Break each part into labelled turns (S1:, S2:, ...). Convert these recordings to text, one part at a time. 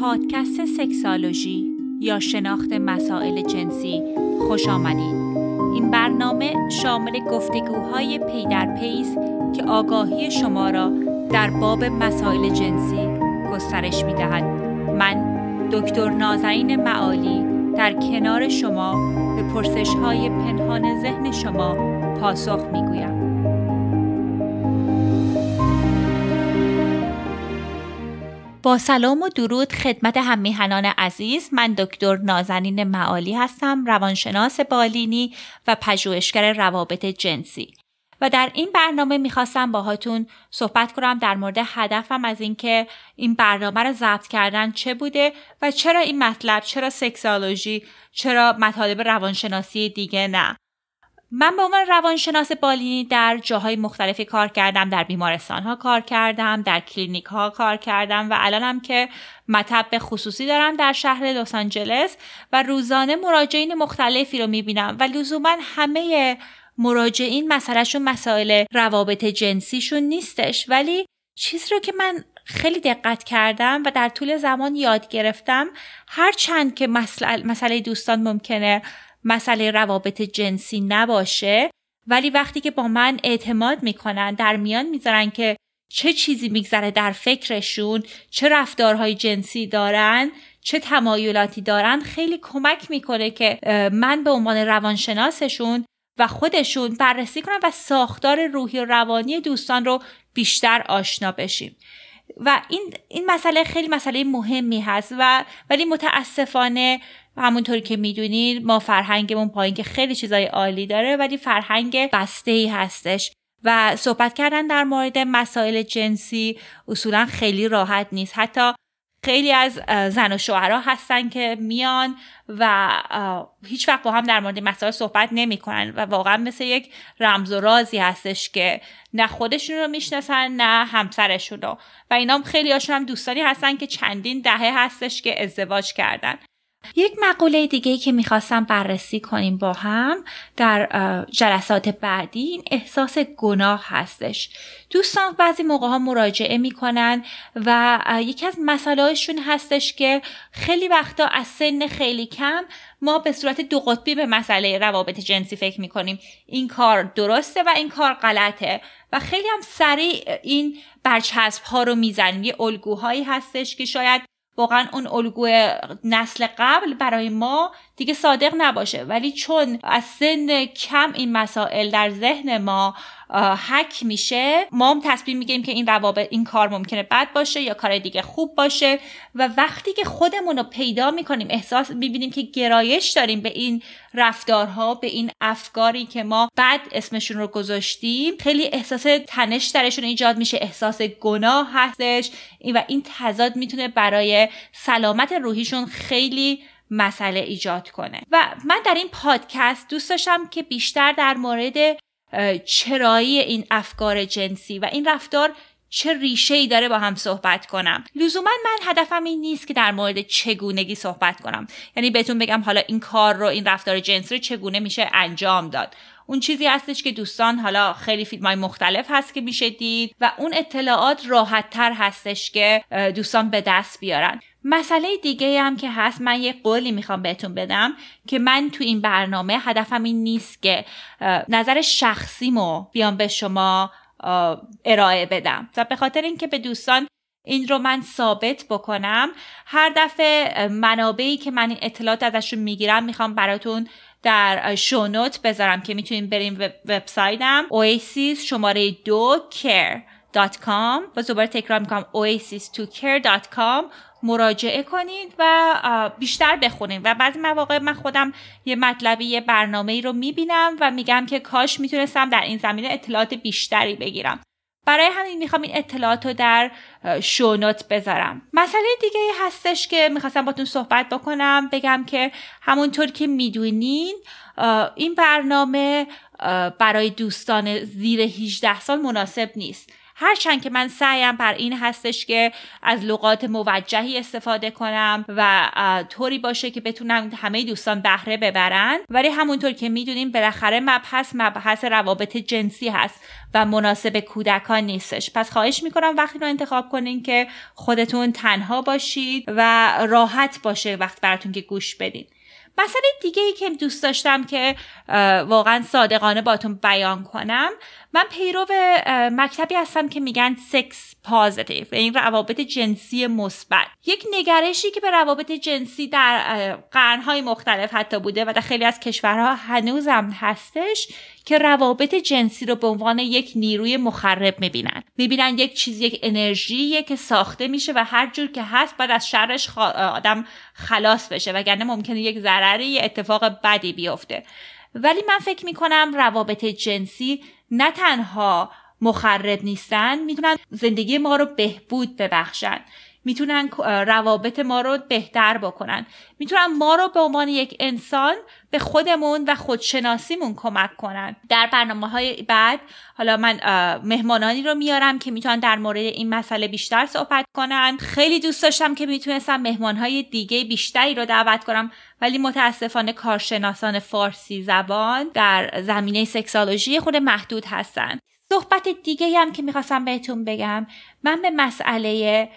S1: پادکست سکسالوژی یا شناخت مسائل جنسی خوش آمدید. این برنامه شامل گفتگوهای پی در پیز که آگاهی شما را در باب مسائل جنسی گسترش می دهد. من دکتر نازنین معالی در کنار شما به پرسش های پنهان ذهن شما پاسخ می گویم. با سلام و درود خدمت هم میهنان عزیز من دکتر نازنین معالی هستم روانشناس بالینی و پژوهشگر روابط جنسی. و در این برنامه می‌خواستم باهاتون صحبت کنم در مورد هدفم از اینکه این برنامه رو ضبط کردن چه بوده و چرا این مطلب چرا سکسالوژی چرا مطالب روانشناسی دیگه نه. من به عنوان روانشناس بالینی در جاهای مختلفی کار کردم در بیمارستان ها کار کردم در کلینیک ها کار کردم و الانم که مطب خصوصی دارم در شهر لس آنجلس و روزانه مراجعین مختلفی رو می‌بینم و لزوما همه مراجعین مسئلهشون مسائل روابط جنسیشون نیستش. ولی چیزی رو که من خیلی دقت کردم و در طول زمان یاد گرفتم هر چند که مسئله دوستان ممکنه مسئله روابط جنسی نباشه ولی وقتی که با من اعتماد می‌کنن در میان می‌ذارن که چه چیزی میگذره در فکرشون چه رفتارهای جنسی دارن چه تمایلاتی دارن خیلی کمک می‌کنه که من به عنوان روانشناسشون و خودشون بررسی کنم و ساختار روحی و روانی دوستان رو بیشتر آشنا بشیم. و این این مسئله خیلی مسئله مهمی هست و ولی متاسفانه همونطوری که می‌دونید ما فرهنگمون پایین که خیلی چیزای عالی داره ولی فرهنگ بسته ای هستش. و صحبت کردن در مورد مسائل جنسی اصولا خیلی راحت نیست. حتی خیلی از زن و شوهرها هستن که میان و هیچ وقت با هم در مورد مسائل صحبت نمی‌کنن. و واقعا مثل یک رمز و رازی هستش که نه خودشون رو می‌شناسن نه همسرشون رو. و اینا خیلی هاشون هم دوستانی هستن که چندین دهه هستش که ازدواج کردن. یک مقوله دیگه که می‌خواستم بررسی کنیم با هم در جلسات بعدی این احساس گناه هستش. دوستان بعضی موقع ها مراجعه می‌کنن و یکی از مسائلشون هستش که خیلی وقتا از سن خیلی کم ما به صورت دو قطبی به مسئله روابط جنسی فکر می‌کنیم. این کار درسته و این کار غلطه و خیلی هم سریع این برچسب ها رو می‌زنیم. یه الگوهایی هستش که شاید واقعا اون الگوی نسل قبل برای ما دیگه صادق نباشه. ولی چون از سن کم این مسائل در ذهن ما حک میشه. ما هم تصمیم می‌گیریم که این روابط این کار ممکنه بد باشه یا کار دیگه خوب باشه. و وقتی که خودمون رو پیدا می‌کنیم احساس می‌بینیم که گرایش داریم به این رفتارها به این افکاری که ما بد اسمشون رو گذاشتیم خیلی احساس تنش درشون ایجاد میشه احساس گناه هستش. و این تضاد می‌تونه برای سلامت روحیشون خیلی مسئله ایجاد کنه. و من در این پادکست دوست داشتم که بیشتر در مورد چرایی این افکار جنسی و این رفتار چه ریشه ای داره با هم صحبت کنم. لزوما من هدفم این نیست که در مورد چگونگی صحبت کنم. یعنی بهتون بگم حالا این کار رو این رفتار جنسی رو چگونه میشه انجام داد. اون چیزی هستش که دوستان حالا خیلی فیلم های مختلف هست که میشه دید و اون اطلاعات راحت تر هستش که دوستان به دست بیارن. مسئله دیگه هم که هست من یه قولی می‌خوام بهتون بدم که من تو این برنامه هدفم این نیست که نظر شخصیمو بیام به شما ارائه بدم. و به خاطر اینکه به دوستان این رو من ثابت بکنم هر دفعه منابعی که من این اطلاعات ازشون می‌گیرم می‌خوام براتون در شونوت بذارم که می‌تونین بریم وبسایتم oasis شماره دو care.com با دوباره تکرار می‌کنم oasis2care.com مراجعه کنید و بیشتر بخونید. و بعضی مواقع من خودم یه مطلبی یه برنامه ای رو می‌بینم و میگم که کاش می‌تونستم در این زمینه اطلاعات بیشتری بگیرم. برای همین می‌خوام این اطلاعات رو در شونوت بذارم. مسئله دیگه هستش که می‌خواستم باتون صحبت بکنم بگم که همونطور که می‌دونین این برنامه برای دوستان زیر 18 سال مناسب نیست. هرچند که من سعیم بر این هستش که از لغات موجهی استفاده کنم و طوری باشه که بتونم همه دوستان بهره ببرن. ولی همونطور که می‌دونیم بالاخره مبحث مبحث روابط جنسی هست و مناسب کودکان نیستش. پس خواهش می‌کنم وقتی رو انتخاب کنین که خودتون تنها باشید و راحت باشه وقت براتون که گوش بدین. مسئله دیگه ای که دوست داشتم که واقعا صادقانه باتون بیان کنم. من پیرو مکتبی هستم که میگن سکس پازیتیو این روابط جنسی مثبت. یک نگرشی که به روابط جنسی در قرنهای مختلف حتی بوده و در خیلی از کشورها هنوزم هستش که روابط جنسی رو به عنوان یک نیروی مخرب می‌بینن. می‌بینن یک چیز یک انرژی که ساخته میشه و هر جور که هست باید از شرش آدم خلاص بشه وگرنه ممکنه یک ضرری اتفاق بدی بیفته. ولی من فکر می‌کنم روابط جنسی نه تنها مخرب نیستن می‌تونن زندگی ما رو بهبود ببخشن. می‌تونن روابط ما رو بهتر بکنن. می‌تونن ما رو به عنوان یک انسان به خودمون و خودشناسیمون کمک کنن. در برنامه های بعد حالا من مهمانانی رو میارم که می‌تونن در مورد این مسئله بیشتر صحبت کنن. خیلی دوست داشتم که می‌تونستم مهمانهای دیگه بیشتری رو دعوت کنم ولی متاسفانه کارشناسان فارسی زبان در زمینه سکسالوژی خود محدود هستن. صحبت دیگه هم که می‌خواستم بهتون بگم من به مسئله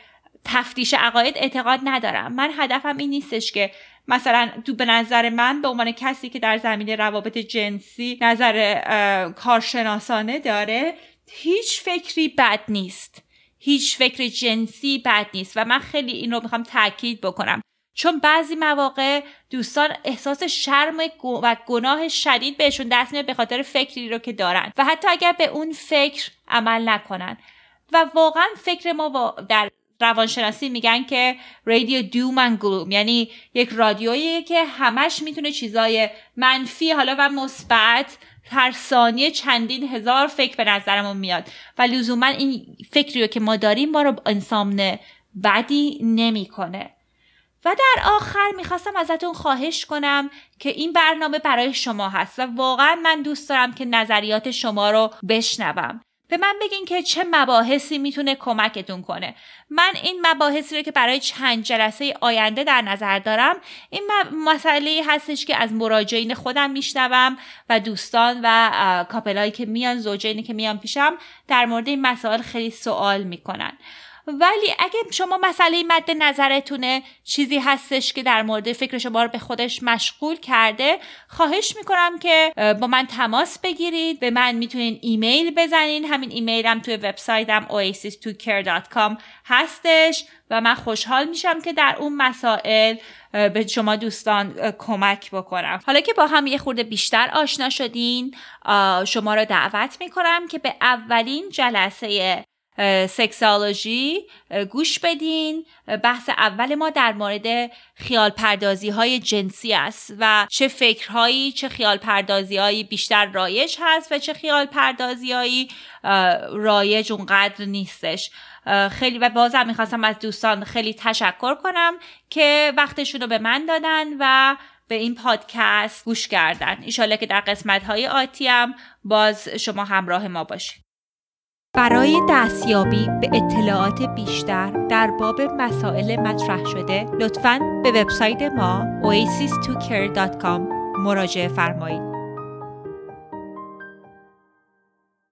S1: تفتیش عقاید اعتقاد ندارم. من هدفم این نیستش که مثلا تو به نظر من به عنوان کسی که در زمینه روابط جنسی نظر کارشناسانه داره هیچ فکری بد نیست. هیچ فکر جنسی بد نیست و من خیلی این رو می‌خوام تاکید بکنم. چون بعضی مواقع دوستان احساس شرم و گناه شدید بهشون دست میاد به خاطر فکری رو که دارن و حتی اگر به اون فکر عمل نکنن. و واقعا فکر ما در روانشناسی میگن که رادیو دوم گلوم یعنی یک رادیویی که همش می‌تونه چیزای منفی حالا و مثبت هر ثانیه چندین هزار فکر به نظرمون میاد. و لزوما این فکری رو که ما داریم ما رو انسان بدی نمی‌کنه. و در آخر می‌خواستم ازتون خواهش کنم که این برنامه برای شما هست و واقعا من دوست دارم که نظریات شما رو بشنوم. به من بگین که چه مباحثی می‌تونه کمکتون کنه. من این مباحثی رو که برای چند جلسه آینده در نظر دارم این مسئله هستش که از مراجعین خودم میشنوم و دوستان و کاپلایی که میان زوجینی که میان پیشم در مورد این مسائل خیلی سوال می‌کنن. ولی اگه شما مسئله مد نظرتونه چیزی هستش که در مورد فکر شما رو به خودش مشغول کرده خواهش می‌کنم که با من تماس بگیرید. به من می‌تونین ایمیل بزنین. همین ایمیلم توی وبسایتم oasis2care.com هستش و من خوشحال میشم که در اون مسائل به شما دوستان کمک بکنم. حالا که با هم یه خورده بیشتر آشنا شدین شما رو دعوت می‌کنم که به اولین جلسه سکسالوژی گوش بدین. بحث اول ما در مورد خیال پردازی های جنسی است و چه فکرهایی چه خیال پردازی هایی بیشتر رایج هست و چه خیال پردازی هایی رایج اونقدر نیستش. خیلی و بازم می‌خواستم از دوستان خیلی تشکر کنم که وقتشون رو به من دادن و به این پادکست گوش کردن. ایشاله که در قسمت های آتی هم باز شما همراه ما باشید. برای دستیابی به اطلاعات بیشتر در باب مسائل مطرح شده لطفاً به وبسایت ما oasis2care.com مراجعه فرمایید.